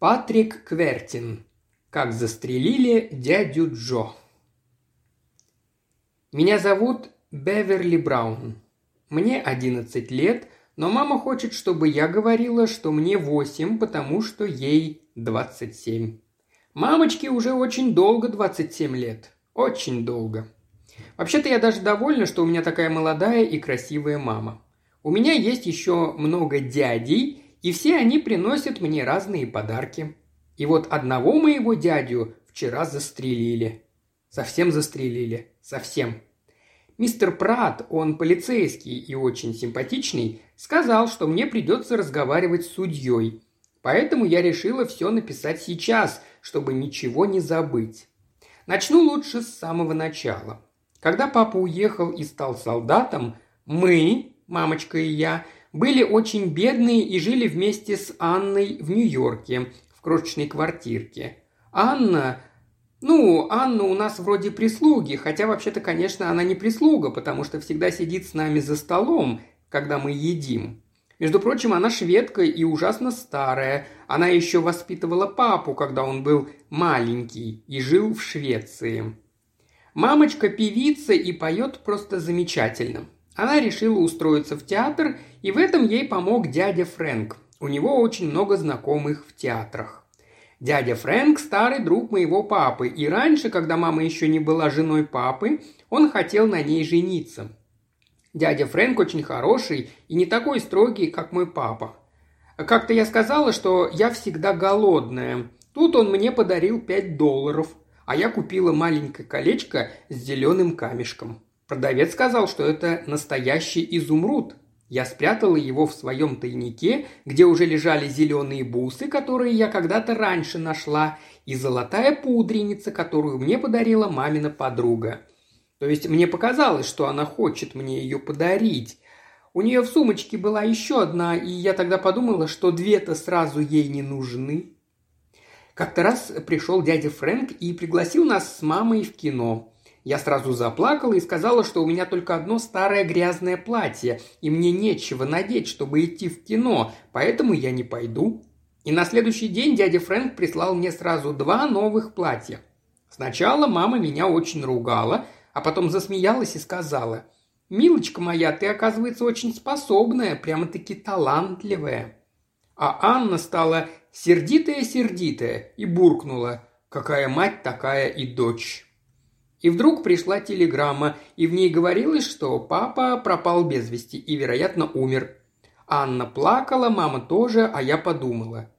Патрик Квертин. Как застрелили дядю Джо. Меня зовут Беверли Браун. Мне 11 лет, но мама хочет, чтобы я говорила, что мне 8, потому что ей 27. Мамочке уже очень долго 27 лет. Очень долго. Вообще-то я даже довольна, что у меня такая молодая и красивая мама. У меня есть еще много дядей, и все они приносят мне разные подарки. И вот одного моего дядю вчера застрелили. Совсем застрелили. Совсем. Мистер Прат, он полицейский и очень симпатичный, сказал, что мне придется разговаривать с судьей. Поэтому я решила все написать сейчас, чтобы ничего не забыть. Начну лучше с самого начала. Когда папа уехал и стал солдатом, мы, мамочка и я, были очень бедные и жили вместе с Анной в Нью-Йорке, в крошечной квартирке. Анна... Ну, Анна у нас вроде прислуги, хотя вообще-то, конечно, она не прислуга, потому что всегда сидит с нами за столом, когда мы едим. Между прочим, она шведка и ужасно старая. Она еще воспитывала папу, когда он был маленький и жил в Швеции. Мамочка певица и поет просто замечательно. Она решила устроиться в театр, и в этом ей помог дядя Фрэнк. У него очень много знакомых в театрах. Дядя Фрэнк – старый друг моего папы, и раньше, когда мама еще не была женой папы, он хотел на ней жениться. Дядя Фрэнк очень хороший и не такой строгий, как мой папа. Как-то я сказала, что я всегда голодная. Тут он мне подарил 5 долларов – а я купила маленькое колечко с зеленым камешком. Продавец сказал, что это настоящий изумруд. Я спрятала его в своем тайнике, где уже лежали зеленые бусы, которые я когда-то раньше нашла, и золотая пудреница, которую мне подарила мамина подруга. То есть мне показалось, что она хочет мне ее подарить. У нее в сумочке была еще одна, и я тогда подумала, что две-то сразу ей не нужны. Как-то раз пришел дядя Фрэнк и пригласил нас с мамой в кино. Я сразу заплакала и сказала, что у меня только одно старое грязное платье, и мне нечего надеть, чтобы идти в кино, поэтому я не пойду. И на следующий день дядя Фрэнк прислал мне сразу два новых платья. Сначала мама меня очень ругала, а потом засмеялась и сказала, «Милочка моя, ты, оказывается, очень способная, прямо-таки талантливая». А Анна стала сердитая-сердитая и буркнула «Какая мать, такая и дочь». И вдруг пришла телеграмма, и в ней говорилось, что папа пропал без вести и, вероятно, умер. Анна плакала, мама тоже, а я подумала.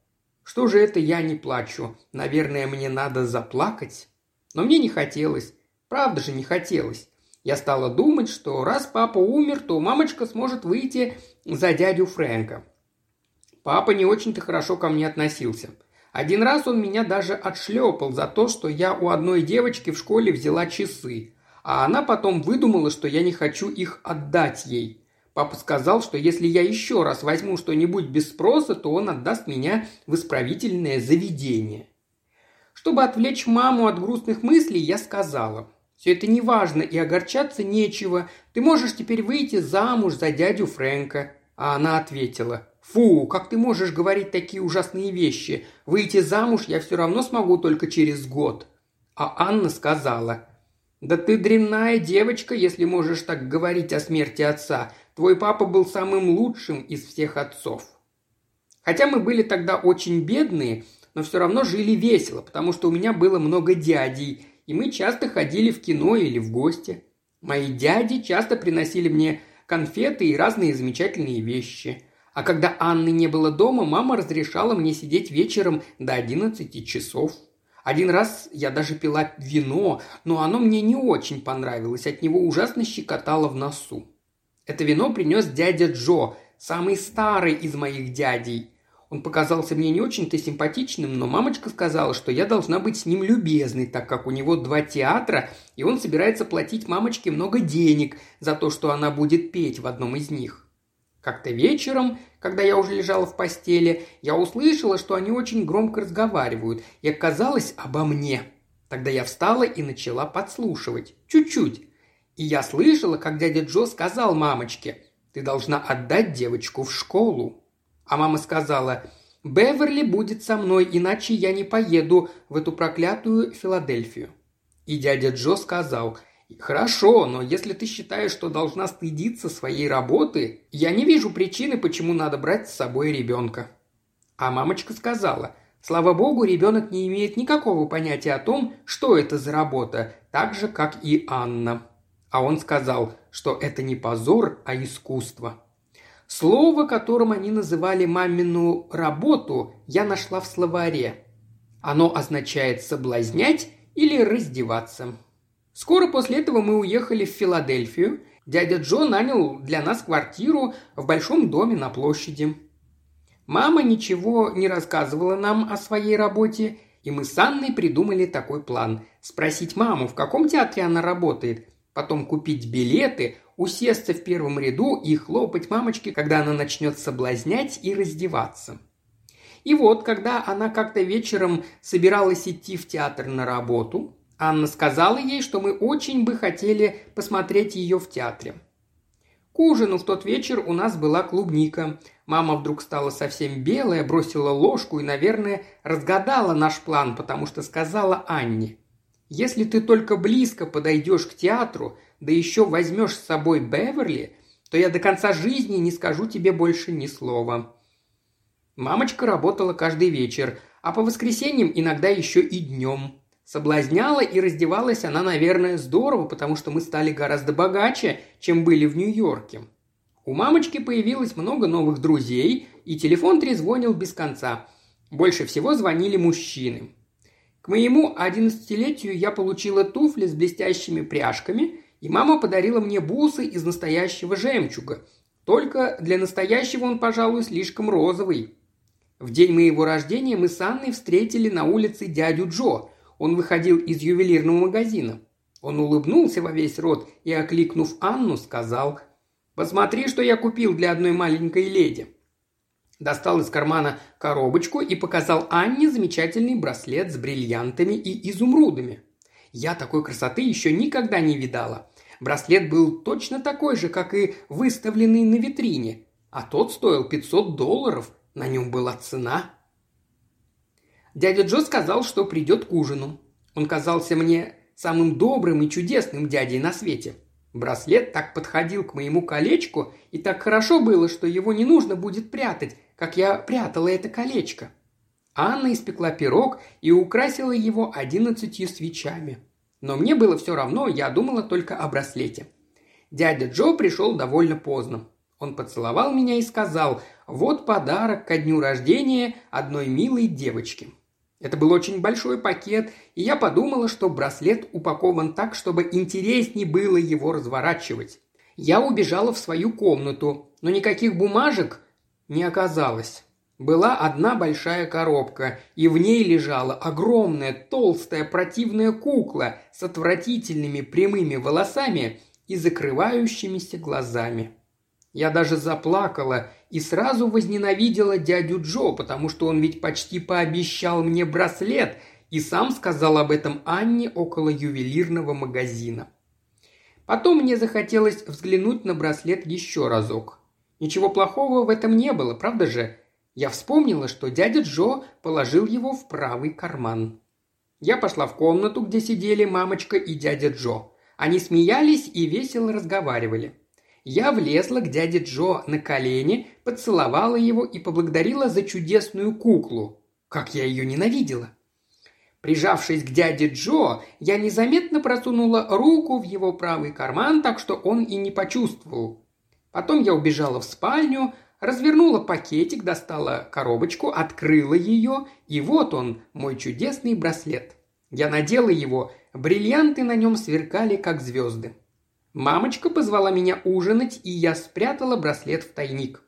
Что же это я не плачу? Наверное, мне надо заплакать? Но мне не хотелось. Правда же не хотелось. Я стала думать, что раз папа умер, то мамочка сможет выйти за дядю Фрэнка. Папа не очень-то хорошо ко мне относился. Один раз он меня даже отшлепал за то, что я у одной девочки в школе взяла часы, а она потом выдумала, что я не хочу их отдать ей. Папа сказал, что если я еще раз возьму что-нибудь без спроса, то он отдаст меня в исправительное заведение. Чтобы отвлечь маму от грустных мыслей, я сказала, «Все это не важно и огорчаться нечего. Ты можешь теперь выйти замуж за дядю Фрэнка». А она ответила, «Фу, как ты можешь говорить такие ужасные вещи? Выйти замуж я все равно смогу только через год». А Анна сказала, «Да ты дрянная девочка, если можешь так говорить о смерти отца. Твой папа был самым лучшим из всех отцов». Хотя мы были тогда очень бедные, но все равно жили весело, потому что у меня было много дядей, и мы часто ходили в кино или в гости. Мои дяди часто приносили мне конфеты и разные замечательные вещи – а когда Анны не было дома, мама разрешала мне сидеть вечером до 11 часов. Один раз я даже пила вино, но оно мне не очень понравилось, от него ужасно щекотало в носу. Это вино принес дядя Джо, самый старый из моих дядей. Он показался мне не очень-то симпатичным, но мамочка сказала, что я должна быть с ним любезной, так как у него два театра, и он собирается платить мамочке много денег за то, что она будет петь в одном из них. Как-то вечером, когда я уже лежала в постели, я услышала, что они очень громко разговаривают, и оказалось обо мне. Тогда я встала и начала подслушивать. Чуть-чуть. И я слышала, как дядя Джо сказал мамочке, «Ты должна отдать девочку в школу». А мама сказала, Беверли будет со мной, иначе я не поеду в эту проклятую Филадельфию». И дядя Джо сказал, «Хорошо, но если ты считаешь, что должна стыдиться своей работы, я не вижу причины, почему надо брать с собой ребенка». А мамочка сказала, «Слава богу, ребенок не имеет никакого понятия о том, что это за работа, так же, как и Анна». А он сказал, что это не позор, а искусство. Слово, которым они называли мамину работу, я нашла в словаре. Оно означает «соблазнять» или «раздеваться». Скоро после этого мы уехали в Филадельфию. Дядя Джо нанял для нас квартиру в большом доме на площади. Мама ничего не рассказывала нам о своей работе, и мы с Анной придумали такой план – спросить маму, в каком театре она работает, потом купить билеты, усесться в первом ряду и хлопать мамочке, когда она начнет соблазнять и раздеваться. И вот, когда она как-то вечером собиралась идти в театр на работу, Анна сказала ей, что мы очень бы хотели посмотреть ее в театре. К ужину в тот вечер у нас была клубника. Мама вдруг стала совсем белая, бросила ложку и, наверное, разгадала наш план, потому что сказала Анне – если ты только близко подойдешь к театру, да еще возьмешь с собой Беверли, то я до конца жизни не скажу тебе больше ни слова». Мамочка работала каждый вечер, а по воскресеньям иногда еще и днем. Соблазняла и раздевалась она, наверное, здорово, потому что мы стали гораздо богаче, чем были в Нью-Йорке. У мамочки появилось много новых друзей, и телефон трезвонил без конца. Больше всего звонили мужчины. К моему одиннадцатилетию я получила туфли с блестящими пряжками, и мама подарила мне бусы из настоящего жемчуга. Только для настоящего он, пожалуй, слишком розовый. В день моего рождения мы с Анной встретили на улице дядю Джо. Он выходил из ювелирного магазина. Он улыбнулся во весь рот и, окликнув Анну, сказал «Посмотри, что я купил для одной маленькой леди». Достал из кармана коробочку и показал Анне замечательный браслет с бриллиантами и изумрудами. Я такой красоты еще никогда не видала. Браслет был точно такой же, как и выставленный на витрине, а тот стоил 500 долларов, на нем была цена. Дядя Джо сказал, что придет к ужину. Он казался мне самым добрым и чудесным дядей на свете – Браслет так подходил к моему колечку, и так хорошо было, что его не нужно будет прятать, как я прятала это колечко. Анна испекла пирог и украсила его одиннадцатью свечами. Но мне было все равно, я думала только о браслете. Дядя Джо пришел довольно поздно. Он поцеловал меня и сказал, вот подарок ко дню рождения одной милой девочки. Это был очень большой пакет, и я подумала, что браслет упакован так, чтобы интереснее было его разворачивать. Я убежала в свою комнату, но никаких бумажек не оказалось. Была одна большая коробка, и в ней лежала огромная, толстая, противная кукла с отвратительными прямыми волосами и закрывающимися глазами. Я даже заплакала и сразу возненавидела дядю Джо, потому что он ведь почти пообещал мне браслет и сам сказал об этом Анне около ювелирного магазина. Потом мне захотелось взглянуть на браслет еще разок. Ничего плохого в этом не было, правда же? Я вспомнила, что дядя Джо положил его в правый карман. Я пошла в комнату, где сидели мамочка и дядя Джо. Они смеялись и весело разговаривали. Я влезла к дяде Джо на колени, поцеловала его и поблагодарила за чудесную куклу. Как я ее ненавидела. Прижавшись к дяде Джо, я незаметно просунула руку в его правый карман, так что он и не почувствовал. Потом я убежала в спальню, развернула пакетик, достала коробочку, открыла ее, и вот он, мой чудесный браслет. Я надела его, бриллианты на нем сверкали, как звезды. Мамочка позвала меня ужинать, и я спрятала браслет в тайник.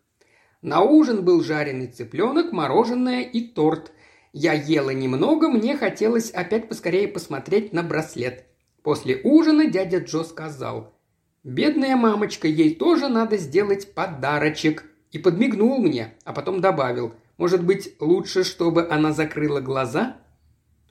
На ужин был жареный цыпленок, мороженое и торт. Я ела немного, мне хотелось опять поскорее посмотреть на браслет. После ужина дядя Джо сказал, «Бедная мамочка, ей тоже надо сделать подарочек». И подмигнул мне, а потом добавил, «Может быть, лучше, чтобы она закрыла глаза?»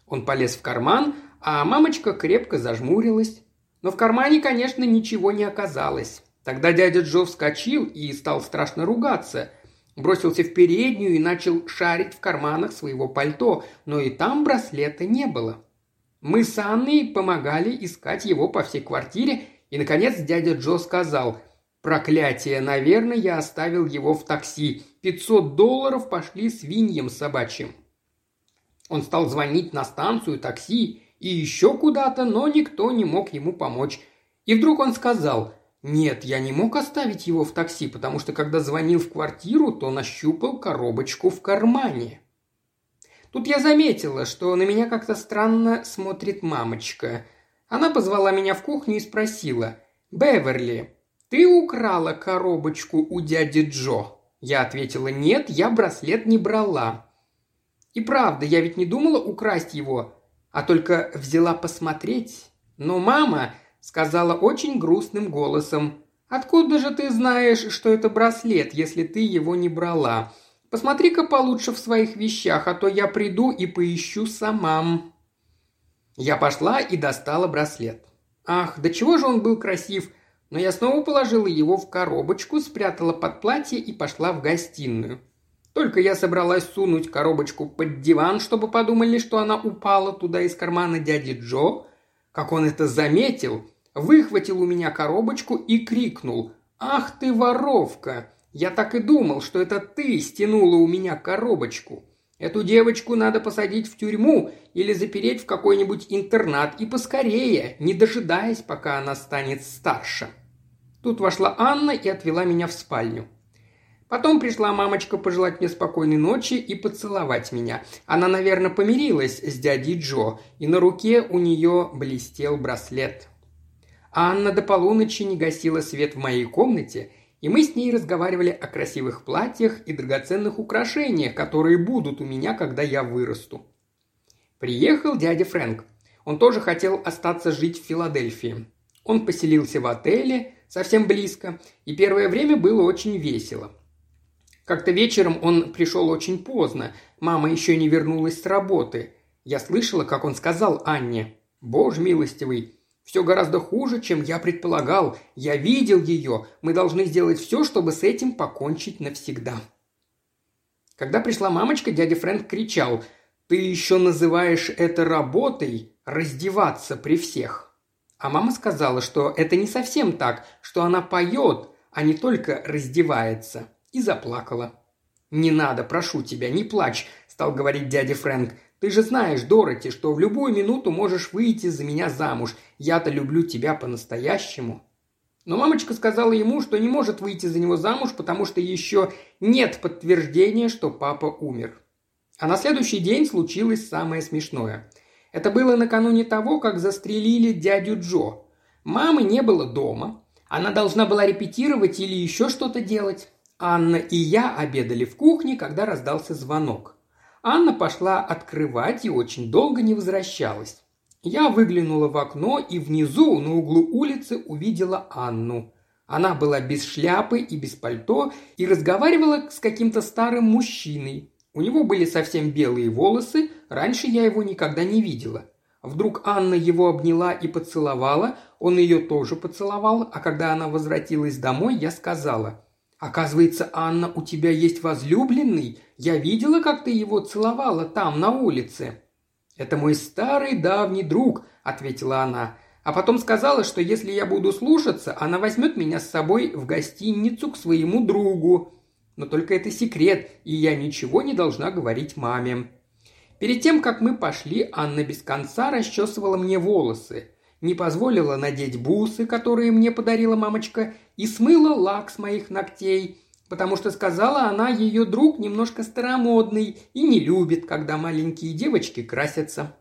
Он полез в карман, а мамочка крепко зажмурилась. Но в кармане, конечно, ничего не оказалось. Тогда дядя Джо вскочил и стал страшно ругаться. Бросился в переднюю и начал шарить в карманах своего пальто, но и там браслета не было. Мы с Анной помогали искать его по всей квартире, и, наконец, дядя Джо сказал «Проклятие, наверное, я оставил его в такси. 500 долларов пошли свиньям собачьим». Он стал звонить на станцию такси и еще куда-то, но никто не мог ему помочь. И вдруг он сказал «Нет, я не мог оставить его в такси, потому что когда звонил в квартиру, то нащупал коробочку в кармане». Тут я заметила, что на меня как-то странно смотрит мамочка. Она позвала меня в кухню и спросила «Беверли, ты украла коробочку у дяди Джо?» Я ответила «Нет, я браслет не брала». И правда, я ведь не думала украсть его, а только взяла посмотреть. Но мама сказала очень грустным голосом, «Откуда же ты знаешь, что это браслет, если ты его не брала? Посмотри-ка получше в своих вещах, а то я приду и поищу сама». Я пошла и достала браслет. Ах, да чего же он был красив! Но я снова положила его в коробочку, спрятала под платье и пошла в гостиную. Только я собралась сунуть коробочку под диван, чтобы подумали, что она упала туда из кармана дяди Джо, как он это заметил, выхватил у меня коробочку и крикнул «Ах ты воровка! Я так и думал, что это ты стянула у меня коробочку. Эту девочку надо посадить в тюрьму или запереть в какой-нибудь интернат и поскорее, не дожидаясь, пока она станет старше». Тут вошла Анна и отвела меня в спальню. Потом пришла мамочка пожелать мне спокойной ночи и поцеловать меня. Она, наверное, помирилась с дядей Джо, и на руке у нее блестел браслет. Анна до полуночи не гасила свет в моей комнате, и мы с ней разговаривали о красивых платьях и драгоценных украшениях, которые будут у меня, когда я вырасту. Приехал дядя Фрэнк. Он тоже хотел остаться жить в Филадельфии. Он поселился в отеле совсем близко, и первое время было очень весело. Как-то вечером он пришел очень поздно. Мама еще не вернулась с работы. Я слышала, как он сказал Анне. «Боже милостивый, все гораздо хуже, чем я предполагал. Я видел ее. Мы должны сделать все, чтобы с этим покончить навсегда». Когда пришла мамочка, дядя Фрэнк кричал «Ты еще называешь это работой раздеваться при всех?» А мама сказала, что это не совсем так, что она поет, а не только раздевается – и заплакала. «Не надо, прошу тебя, не плачь», – стал говорить дядя Фрэнк. «Ты же знаешь, Дороти, что в любую минуту можешь выйти за меня замуж. Я-то люблю тебя по-настоящему». Но мамочка сказала ему, что не может выйти за него замуж, потому что еще нет подтверждения, что папа умер. А на следующий день случилось самое смешное. Это было накануне того, как застрелили дядю Джо. Мамы не было дома. Она должна была репетировать или еще что-то делать. Анна и я обедали в кухне, когда раздался звонок. Анна пошла открывать и очень долго не возвращалась. Я выглянула в окно и внизу, на углу улицы, увидела Анну. Она была без шляпы и без пальто и разговаривала с каким-то старым мужчиной. У него были совсем белые волосы, раньше я его никогда не видела. Вдруг Анна его обняла и поцеловала, он ее тоже поцеловал, а когда она возвратилась домой, я сказала – Оказывается, Анна, у тебя есть возлюбленный. Я видела, как ты его целовала там, на улице». «Это мой старый давний друг», – ответила она. А потом сказала, что если я буду слушаться, она возьмет меня с собой в гостиницу к своему другу. Но только это секрет, и я ничего не должна говорить маме. Перед тем, как мы пошли, Анна без конца расчесывала мне волосы не позволила надеть бусы, которые мне подарила мамочка, и смыла лак с моих ногтей, потому что сказала она, ее друг немножко старомодный и не любит, когда маленькие девочки красятся.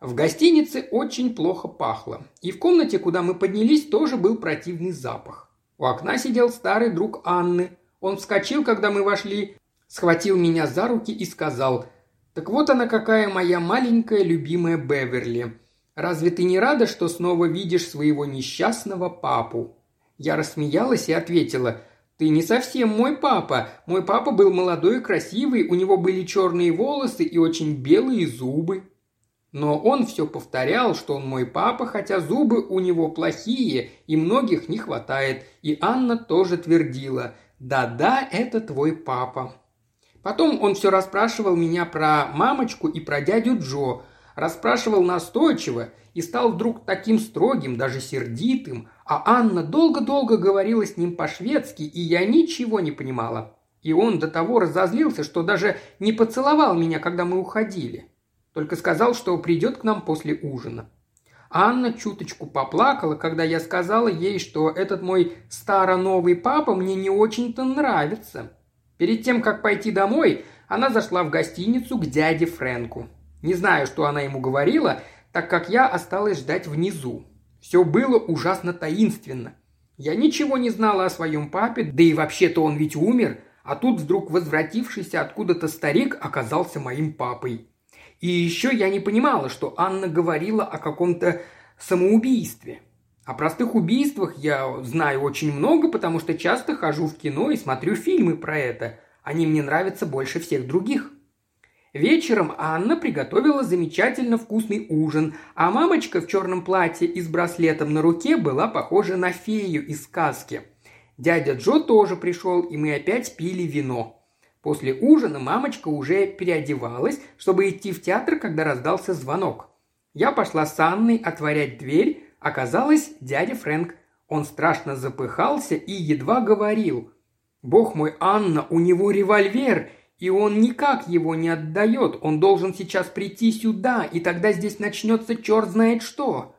В гостинице очень плохо пахло, и в комнате, куда мы поднялись, тоже был противный запах. У окна сидел старый друг Анны. Он вскочил, когда мы вошли, схватил меня за руки и сказал, «Так вот она какая моя маленькая любимая Беверли. Разве ты не рада, что снова видишь своего несчастного папу?» Я рассмеялась и ответила, «Ты не совсем мой папа. Мой папа был молодой и красивый, у него были черные волосы и очень белые зубы». Но он все повторял, что он мой папа, хотя зубы у него плохие и многих не хватает. И Анна тоже твердила, «Да-да, это твой папа». Потом он все расспрашивал меня про мамочку и про дядю Джо, расспрашивал настойчиво и стал вдруг таким строгим, даже сердитым, а Анна долго-долго говорила с ним по-шведски, и я ничего не понимала. И он до того разозлился, что даже не поцеловал меня, когда мы уходили. Только сказал, что придет к нам после ужина. Анна чуточку поплакала, когда я сказала ей, что этот мой старо-новый папа мне не очень-то нравится. Перед тем, как пойти домой, она зашла в гостиницу к дяде Фрэнку. Не знаю, что она ему говорила, так как я осталась ждать внизу. Все было ужасно таинственно. Я ничего не знала о своем папе, да и вообще-то он ведь умер, а тут вдруг возвратившийся откуда-то старик оказался моим папой. И еще я не понимала, что Анна говорила о каком-то самоубийстве. О простых убийствах я знаю очень много, потому что часто хожу в кино и смотрю фильмы про это. Они мне нравятся больше всех других. Вечером Анна приготовила замечательно вкусный ужин, а мамочка в черном платье и с браслетом на руке была похожа на фею из сказки. Дядя Джо тоже пришел, и мы опять пили вино. После ужина мамочка уже переодевалась, чтобы идти в театр, когда раздался звонок. Я пошла с Анной отворять дверь, оказалось дядя Фрэнк. Он страшно запыхался и едва говорил. «Бог мой, Анна, у него револьвер, и он никак его не отдает. Он должен сейчас прийти сюда, и тогда здесь начнется черт знает что».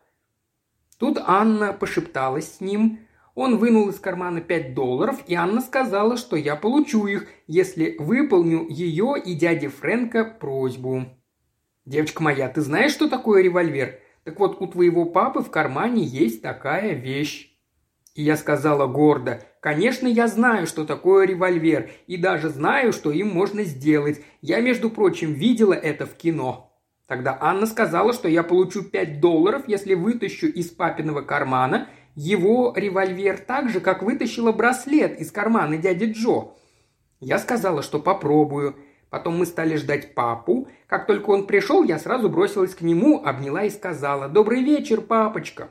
Тут Анна пошепталась с ним, он вынул из кармана 5 долларов, и Анна сказала, что я получу их, если выполню ее и дяди Фрэнка просьбу. «Девочка моя, ты знаешь, что такое револьвер? Так вот, у твоего папы в кармане есть такая вещь». И я сказала гордо, «Конечно, я знаю, что такое револьвер, и даже знаю, что им можно сделать. Я, между прочим, видела это в кино». Тогда Анна сказала, что я получу 5 долларов, если вытащу из папиного кармана – его револьвер так же, как вытащила браслет из кармана дяди Джо. Я сказала, что попробую. Потом мы стали ждать папу. Как только он пришел, я сразу бросилась к нему, обняла и сказала «Добрый вечер, папочка».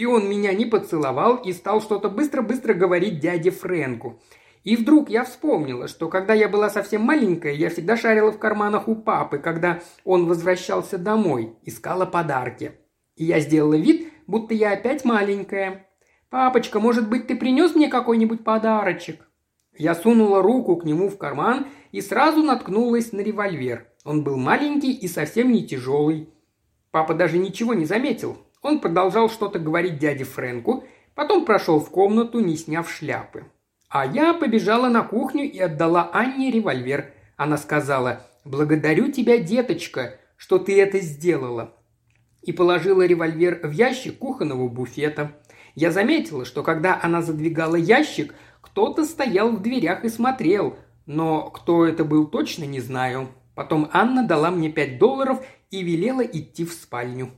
И он меня не поцеловал и стал что-то быстро-быстро говорить дяде Фрэнку. И вдруг я вспомнила, что когда я была совсем маленькая, я всегда шарила в карманах у папы, когда он возвращался домой, искала подарки. И я сделала вид, будто я опять маленькая. «Папочка, может быть, ты принес мне какой-нибудь подарочек?» Я сунула руку к нему в карман и сразу наткнулась на револьвер. Он был маленький и совсем не тяжелый. Папа даже ничего не заметил. Он продолжал что-то говорить дяде Фрэнку, потом прошел в комнату, не сняв шляпы. А я побежала на кухню и отдала Анне револьвер. Она сказала «Благодарю тебя, деточка, что ты это сделала и положила револьвер в ящик кухонного буфета. Я заметила, что когда она задвигала ящик, кто-то стоял в дверях и смотрел, но кто это был точно не знаю. Потом Анна дала мне пять долларов и велела идти в спальню.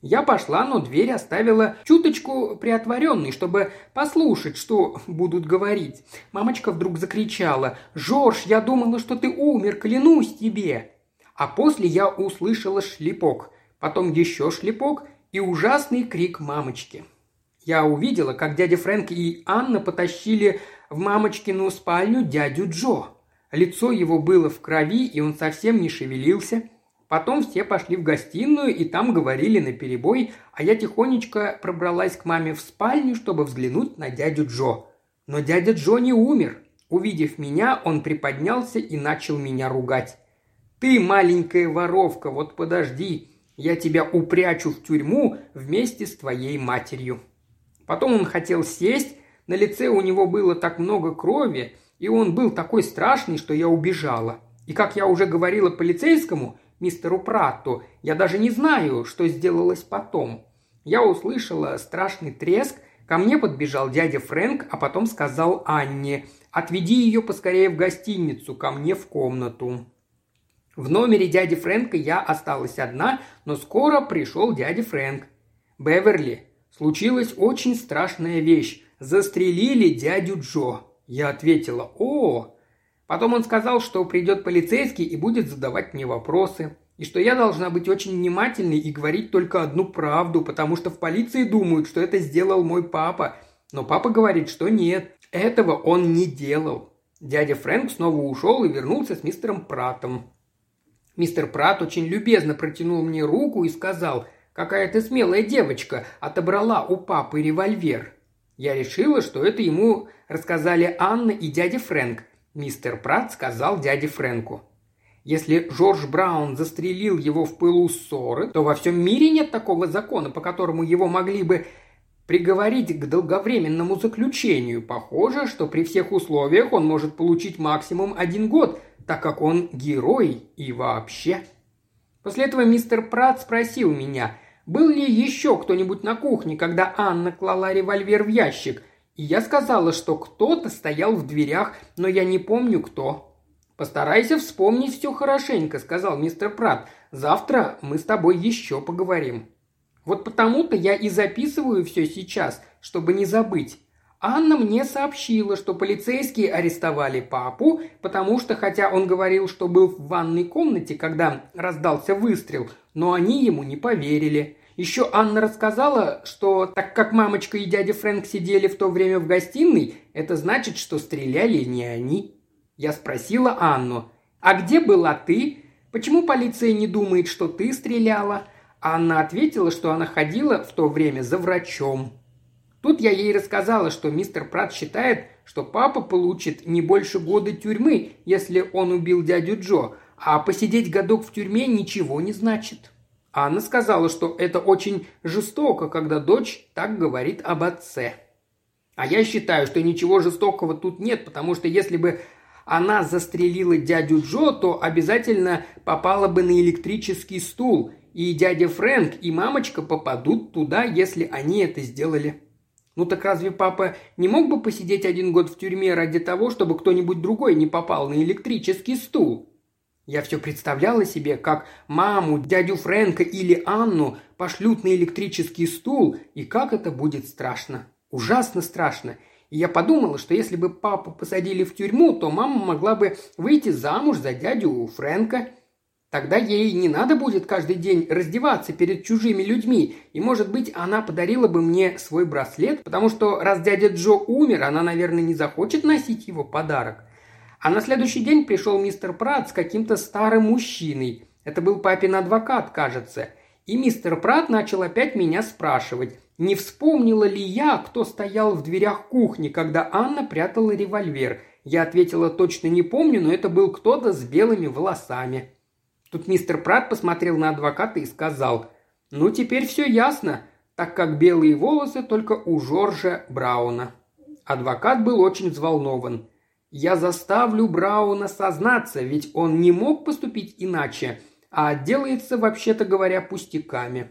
Я пошла, но дверь оставила чуточку приотворенной, чтобы послушать, что будут говорить. Мамочка вдруг закричала «Жорж, я думала, что ты умер, клянусь тебе!» А после я услышала шлепок потом еще шлепок и ужасный крик мамочки. Я увидела, как дядя Фрэнк и Анна потащили в мамочкину спальню дядю Джо. Лицо его было в крови, и он совсем не шевелился. Потом все пошли в гостиную и там говорили на перебой, а я тихонечко пробралась к маме в спальню, чтобы взглянуть на дядю Джо. Но дядя Джо не умер. Увидев меня, он приподнялся и начал меня ругать. «Ты маленькая воровка, вот подожди, я тебя упрячу в тюрьму вместе с твоей матерью». Потом он хотел сесть, на лице у него было так много крови, и он был такой страшный, что я убежала. И как я уже говорила полицейскому, мистеру Пратту, я даже не знаю, что сделалось потом. Я услышала страшный треск, ко мне подбежал дядя Фрэнк, а потом сказал Анне, «Отведи ее поскорее в гостиницу, ко мне в комнату». В номере дяди Фрэнка я осталась одна, но скоро пришел дядя Фрэнк. «Беверли, случилась очень страшная вещь. Застрелили дядю Джо». Я ответила «О!». Потом он сказал, что придет полицейский и будет задавать мне вопросы. И что я должна быть очень внимательной и говорить только одну правду, потому что в полиции думают, что это сделал мой папа. Но папа говорит, что нет. Этого он не делал. Дядя Фрэнк снова ушел и вернулся с мистером Пратом. Мистер Прат очень любезно протянул мне руку и сказал, какая ты смелая девочка отобрала у папы револьвер. Я решила, что это ему рассказали Анна и дядя Фрэнк. Мистер Прат сказал дяде Фрэнку. Если Жорж Браун застрелил его в пылу ссоры, то во всем мире нет такого закона, по которому его могли бы приговорить к долговременному заключению. Похоже, что при всех условиях он может получить максимум один год, так как он герой и вообще. После этого мистер Пратт спросил меня, был ли еще кто-нибудь на кухне, когда Анна клала револьвер в ящик, я сказала, что кто-то стоял в дверях, но я не помню кто. «Постарайся вспомнить все хорошенько», — сказал мистер Пратт. «Завтра мы с тобой еще поговорим». Вот потому-то я и записываю все сейчас, чтобы не забыть. Анна мне сообщила, что полицейские арестовали папу, потому что, хотя он говорил, что был в ванной комнате, когда раздался выстрел, но они ему не поверили. Еще Анна рассказала, что так как мамочка и дядя Фрэнк сидели в то время в гостиной, это значит, что стреляли не они. Я спросила Анну, «А где была ты? Почему полиция не думает, что ты стреляла?» Анна ответила, что она ходила в то время за врачом. Тут я ей рассказала, что мистер Пратт считает, что папа получит не больше года тюрьмы, если он убил дядю Джо, а посидеть годок в тюрьме ничего не значит. Анна сказала, что это очень жестоко, когда дочь так говорит об отце. А я считаю, что ничего жестокого тут нет, потому что если бы она застрелила дядю Джо, то обязательно попала бы на электрический стул, и дядя Фрэнк, и мамочка попадут туда, если они это сделали. Ну так разве папа не мог бы посидеть один год в тюрьме ради того, чтобы кто-нибудь другой не попал на электрический стул? Я все представляла себе, как маму, дядю Фрэнка или Анну пошлют на электрический стул, и как это будет страшно. Ужасно страшно. И я подумала, что если бы папу посадили в тюрьму, то мама могла бы выйти замуж за дядю Фрэнка. Тогда ей не надо будет каждый день раздеваться перед чужими людьми, и, может быть, она подарила бы мне свой браслет, потому что раз дядя Джо умер, она, наверное, не захочет носить его подарок. А на следующий день пришел мистер Пратт с каким-то старым мужчиной. Это был папин адвокат, кажется. И мистер Пратт начал опять меня спрашивать, не вспомнила ли я, кто стоял в дверях кухни, когда Анна прятала револьвер? Я ответила, точно не помню, но это был кто-то с белыми волосами. Тут мистер Прат посмотрел на адвоката и сказал, «Ну, теперь все ясно, так как белые волосы только у Жоржа Брауна». Адвокат был очень взволнован. «Я заставлю Брауна сознаться, ведь он не мог поступить иначе, а делается, вообще-то говоря, пустяками».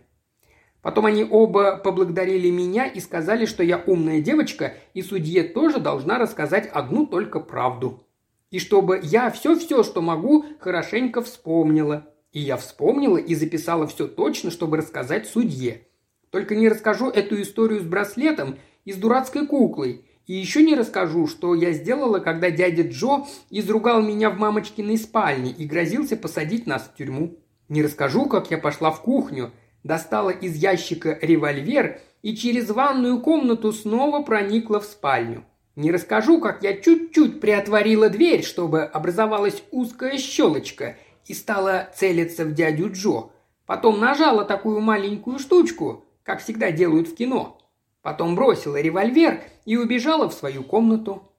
Потом они оба поблагодарили меня и сказали, что я умная девочка, и судье тоже должна рассказать одну только правду. И чтобы я все-все, что могу, хорошенько вспомнила. И я вспомнила и записала все точно, чтобы рассказать судье. Только не расскажу эту историю с браслетом и с дурацкой куклой. И еще не расскажу, что я сделала, когда дядя Джо изругал меня в мамочкиной спальне и грозился посадить нас в тюрьму. Не расскажу, как я пошла в кухню – достала из ящика револьвер и через ванную комнату снова проникла в спальню. Не расскажу, как я чуть-чуть приотворила дверь, чтобы образовалась узкая щелочка и стала целиться в дядю Джо. Потом нажала такую маленькую штучку, как всегда делают в кино. Потом бросила револьвер и убежала в свою комнату.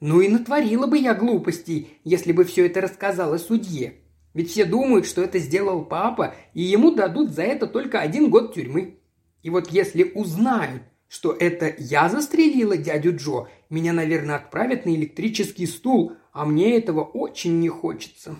Ну и натворила бы я глупостей, если бы все это рассказала судье. Ведь все думают, что это сделал папа, и ему дадут за это только один год тюрьмы. И вот если узнают, что это я застрелила дядю Джо, меня, наверное, отправят на электрический стул, а мне этого очень не хочется.